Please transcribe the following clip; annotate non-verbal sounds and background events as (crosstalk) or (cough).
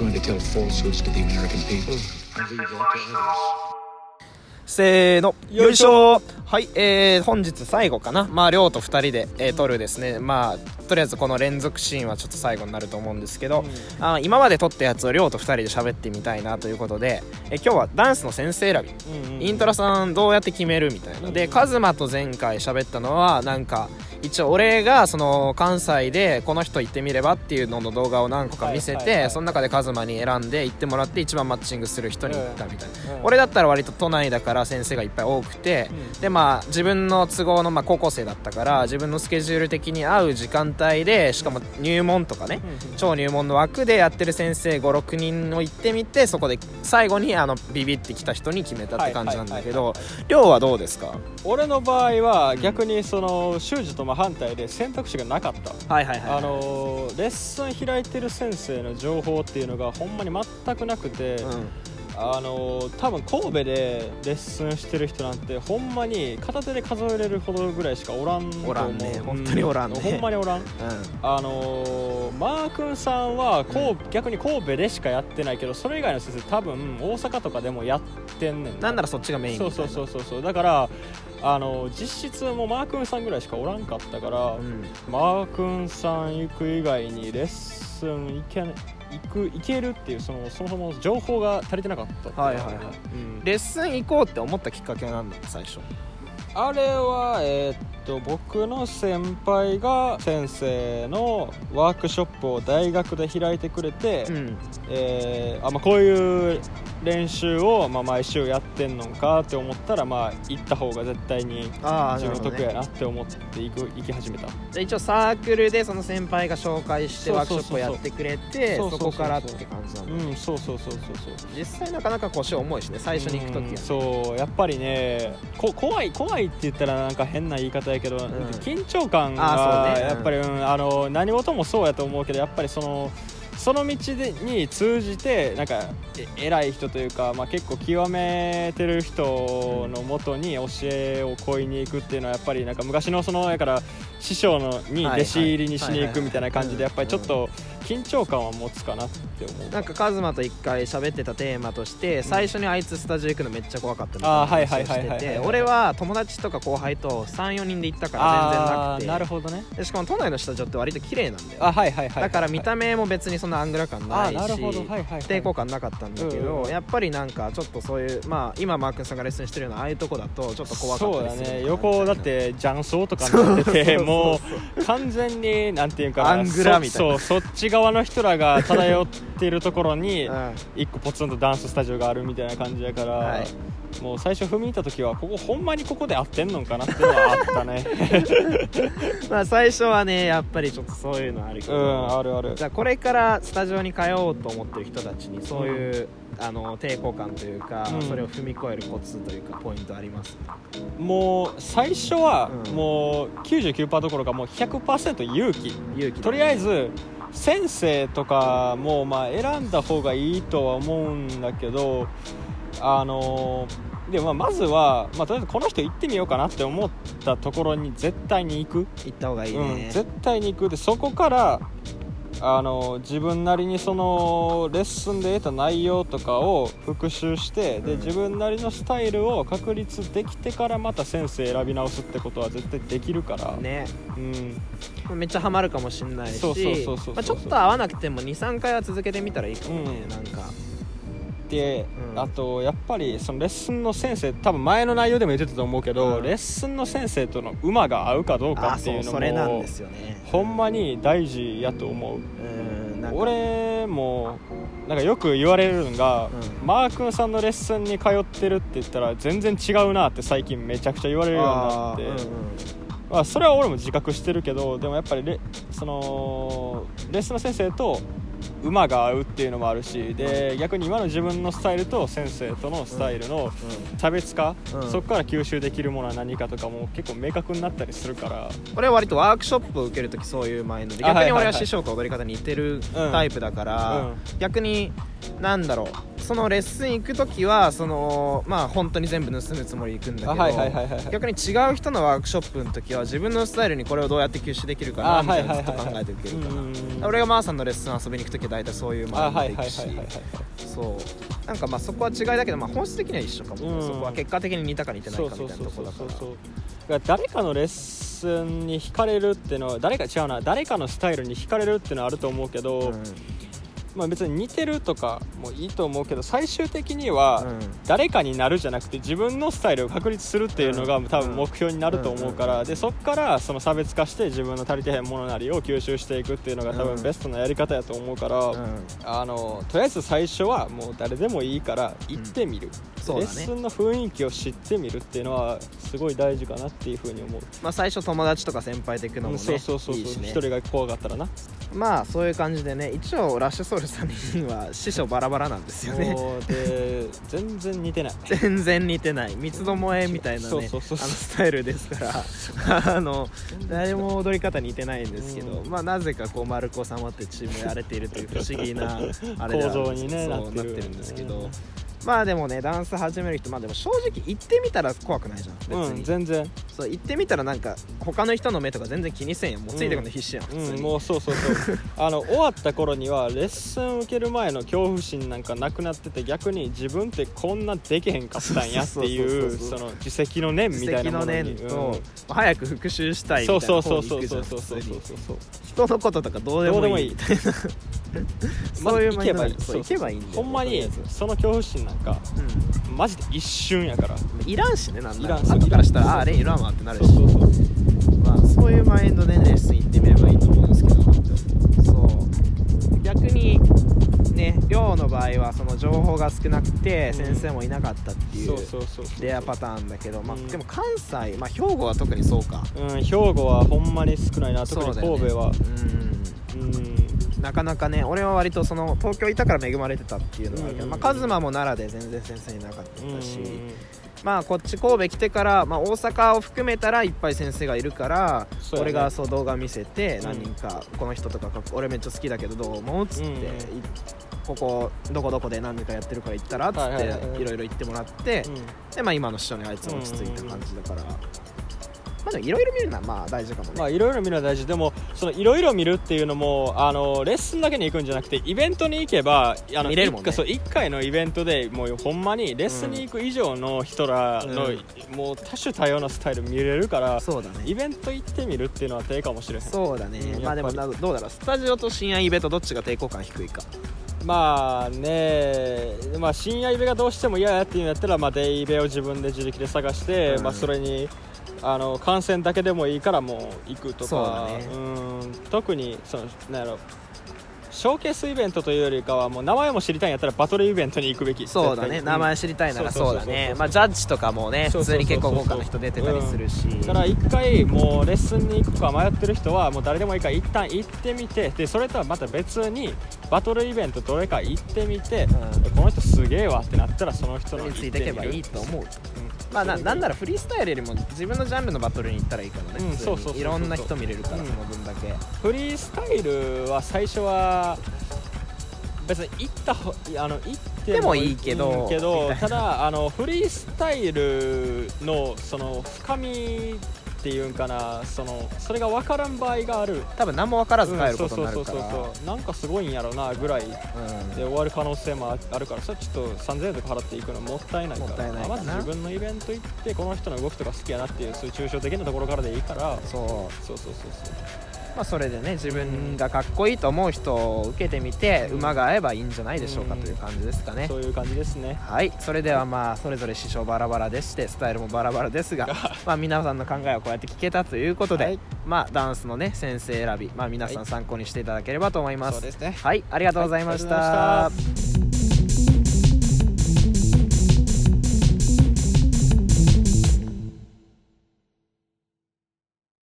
going to tell falsehoods to the American people. I leave that to others. せーのよいしょ。はいえー、本日最後かな。まあ亮と2人で、えー撮るですね。まあとりあえずこの連続シーンはちょっと最後になると思うんですけど、あ今まで撮ったやつを亮と2人で喋ってみたいなということで、え今日はダンスの先生選び。イントラさんどうやって決めるみたいな。でカズマと前回喋ったのはなんか一応俺がその関西でこの人行ってみればっていうのの動画を何個か見せて、その中でカズマに選んで行ってもらって一番マッチングする人に行ったみたいな、うん。俺だったら割と都内だから先生がいっぱい多くて、うん。でまあ自分の都合の、まあ、高校生だったから自分のスケジュール的に合う時間帯でしかも入門とかね、超入門の枠でやってる先生56人を行ってみてそこで最後にあのビビってきた人に決めたって感じなんだけど亮はどうですか？俺の場合は逆にその修二と真反対で選択肢がなかった。はいはいはいあのレッスン開いてる先生の情報っていうのがほんまに全くなくて、うん。あの多分神戸でレッスンしてる人なんてほんまに片手で数えれるほどぐらいしかおらんと思う。おらんね。本当におらんね。ほんまにおらん。あのマー君さんはこう、逆に神戸でしかやってないけどそれ以外の先生多分大阪とかでもやってんねんな。んならそっちがメインそうそうそううそうそう。だからあの実質もうマー君さんぐらいしかおらんかったから、ん。マー君さん行く以外にレッスン行け行く行けるっていうそのそもそも情報が足りてなかったはいはいはい。うん。レッスン行こうって思ったきっかけは何だ最初。あれはえーっと僕の先輩が先生のワークショップを大学で開いてくれて、ん。えーあまあ、こういう練習を、まあ、毎週やってんのかって思ったら、まあ、行った方が絶対に自分得やなって思って行く行き始めた。じゃあ一応サークルでその先輩が紹介してワークショップをやってくれてそこからって感じなんだうんそうそうそうそうそう。実際なかなか腰重いしね最初に行く時うんはそう。やっぱりねこ怖い怖いって言ったらなんか変な言い方やけど、緊張感がやっぱり、うんあの何事もそうやと思うけどやっぱりそのその道でに通じてなんかえ偉い人というか、まあ、結構極めてる人のもとに教えを請いに行くっていうのはやっぱりなんか昔のそのやから師匠のに弟子入りにしに行くみたいな感じでやっぱりちょっと緊張感は持つかなって思う。なんかカズマと一回喋ってたテーマとして最初にあいつスタジオ行くのめっちゃ怖かったみたいなあーはいはい話をしてて俺は友達とか後輩と34人で行ったから全然なくて。なるほどね。でしかも都内のスタジオって割と綺麗なんだよあはいはいはいはいだから見た目も別にそんなアングラ感ないし抵抗感なかったんだけうんうん。どやっぱりなんかちょっとそういうまあ今マー君さんがレッスンしてるようなああいうとこだとちょっと怖かったりするそうだね。横だって雀荘とかになっててもう完全になんていうかなアングラみたいな。そそうそっち側の人らが漂っているところに (laughs) うん。一個ポツンとダンススタジオがあるみたいな感じやから、はいもう最初踏み入った時はここほんまにここで合ってんのかなっていうのはあったね。(laughs) まあ最初はねやっぱりちょっとそういうのあるけうど、んあるある。じゃあこれからスタジオに通おうと思ってる人たちにそういう、あの抵抗感というか、うん。それを踏み越えるコツというかポイントあります？もう最初はうん。もう99%どころかもう100%勇気。勇気とりあえず先生とかもまあ選んだ方がいいとは思うんだけどあのでもまあまずは、まあ、とりあえずこの人行ってみようかなって思ったところに絶対に行く、行った方がいいうん、ね、絶対に行く。でそこからあの自分なりにそのレッスンで得た内容とかを復習してでうん。自分なりのスタイルを確立できてからまた先生選び直すってことは絶対できるから、ね。うん、めっちゃハマるかもしんないしちょっと合わなくても23回は続けてみたらいいかもね、うん。なんかで、うん。あとやっぱりそのレッスンの先生多分前の内容でも言ってたと思うけど、うん。レッスンの先生との馬が合うかどうかっていうのもですよね。ほんまに大事やと思う。うん俺もなんかよく言われるのが、うん。マー君さんのレッスンに通ってるって言ったら全然違うなって最近めちゃくちゃ言われるようになって、まあ、それは俺も自覚してるけどでもやっぱりレそのレッスンの先生と馬が合うっていうのもあるしで逆に今の自分のスタイルと先生とのスタイルの差別化、うん。そこから吸収できるものは何かとかも結構明確になったりするから。俺は割とワークショップを受けるときそういうマインドで逆に俺は師匠と踊り方に似てるタイプだから、うん。逆になんだろうそのレッスン行く時はそのまあ本当に全部盗むつもりで行くんだけど、あはいはいはいはいはい。逆に違う人のワークショップの時は自分のスタイルにこれをどうやって吸収できるかなあみたいなずっと考えていけるかうんな俺がマーさんのレッスン遊びに行く時は大体そういうあ学んはいでいくしそう。なんかまあそこは違いだけど、まあ、本質的には一緒かも、う。んそこは結果的に似たか似てないかみたいなとこだから誰かのレッスンに惹かれるっていうのは誰か違うな誰かのスタイルに惹かれるっていうのはあると思うけど、うんまあ、別に似てるとかもいいと思うけど最終的にはうん。誰かになるじゃなくて自分のスタイルを確立するっていうのがうん。多分目標になると思うかうんらでそっからその差別化して自分の足りてへんものなりを吸収していくっていうのが多うん。分ベストなやり方やと思うから、うん。あのとりあえず最初はもう誰でもいいから行ってみる、そうだね。レッスンの雰囲気を知ってみるっていうのはすごい大事かなっていうふうに思う、まあ、最初友達とか先輩と行くのもねそうそうそうそう。いいしね。一人が怖かったらなまあそういう感じでね一応ラッシュソウルさんには師匠バラバラなんですよね。で全然似てない。全然似てない。三つどもえみたいなねあのスタイルですから。(laughs) あの誰も踊り方似てないんですけど、うんまあなぜかこう丸子様ってチームやれているという不思議なあれ (laughs) 構造にねそうなってるなってるんですけど、まあでもねダンス始める人まあでも正直行ってみたら怖くないじゃん別うんに、全然。そう行ってみたらなんか他の人の目とか全然気にせんやん。もうついてくるの必死やん、普通うん、にもうそうそうそう。(laughs) あの終わった頃にはレッスン受ける前の恐怖心なんかなくなってて逆に自分ってこんなできへんかったんやっていそうそううそうそう。その自責の念みたいなものに。自責の念と、早く復習したいうんみたいなそう方に行くじゃそうそうそうんそうそう普通にそうそうそう。人のこととかどうでもいい (laughs) そういうまず行けばいい。そう行けばいいんだよ。ほんまにその恐怖心なんかマジで一瞬やから。うんいらんしねなんないららん後からしたいらんらああれいらんわってなるし。そうそうそう。まあそういうマインドでねレッスン行ってみればいいと思うんですけど。そう。逆にね寮の場合はその情報が少なくてうん。先生もいなかったっていうレアパターンだけど、まあうん。でも関西、まあ、兵庫は特にそうか。うん兵庫はほんまに少ないな。特に神戸は。うん。うんなかなかね俺は割とその東京いたから恵まれてたっていうのがあるけど、うんまあ、カズマも奈良で全然先生いなかったし、うんまあこっち神戸来てから、まあ、大阪を含めたらいっぱい先生がいるから、ね。俺がそう動画見せてうん。何人か、この人とかか俺めっちゃ好きだけどどう思うっつって、ここどこどこで何人かやってるから行ったらっつって、はいろいろ言ってもらって、うん。でまあ今の師匠にあいつ落ち着いた感じだから、まあいろいろ見るのはまあ大事かもね、まあいろいろ見るのは大事。でもそのいろいろ見るっていうのもあのレッスンだけに行くんじゃなくてイベントに行けばあの見れるもんね。そう1回のイベントでもうほんまにレッスンに行く以上の人らの、うもう多種多様なスタイル見れるからそうだね。イベント行ってみるっていうのは手かもしれへん。そうだね、うんまあでもどうだろう。スタジオと深夜イベントどっちが抵抗感低いか。まあねまあ深夜イベがどうしても嫌やっていうんやったら、まあ、デイイベを自分で自力で探して、うん。まあ、それにあの観戦だけでもいいからもう行くとそうね。うん。特にそのなんやろ。ショーケースイベントというよりかはもう名前も知りたいんやったらバトルイベントに行くべきそうだね。名前知りたいならそうだね。まあジャッジとかもね普通に結構豪華な人出てたりするし。だから一回もうレッスンに行くか迷ってる人はもう誰でもいいから一旦行ってみて。でそれとはまた別にバトルイベントどれか行ってみて、うん。この人すげえわってなったらその人のについていけばいいと思う。うんまあななんならフリースタイルよりも自分のジャンルのバトルに行ったらいいからね、うんそうそういろんな人見れるから、うん。その分だけ。フリースタイルは最初は別に行ったほあの行ってでもいいけどうんけどみただあのフリースタイルのその深みっていうんかなそのそれが分からん場合がある。多分何も分からず帰ることになうんそうそうるからそうそう。なんかすごいんやろなぐらいでうん。終わる可能性もああるからそれちょっと3000円とか払っていくのもったいないから。まず自分のイベント行ってこの人の動きとか好きやなっていうそういう抽象的なところからでいいから。そう。そうそうそうそうまあそれでね自分がかっこいいと思う人を受けてみてうん。馬が合えばいいんじゃないでしょうかうんという感じですかね。そういう感じですね。はい。それではまあそれぞれ師匠バラバラでしてスタイルもバラバラですが (laughs) まあ皆さんの考えをこうやって聞けたということで、はい。まあダンスのね先生選びまあ皆さん参考にしていただければと思います、そうですね。はい。ありがとうございました,、はい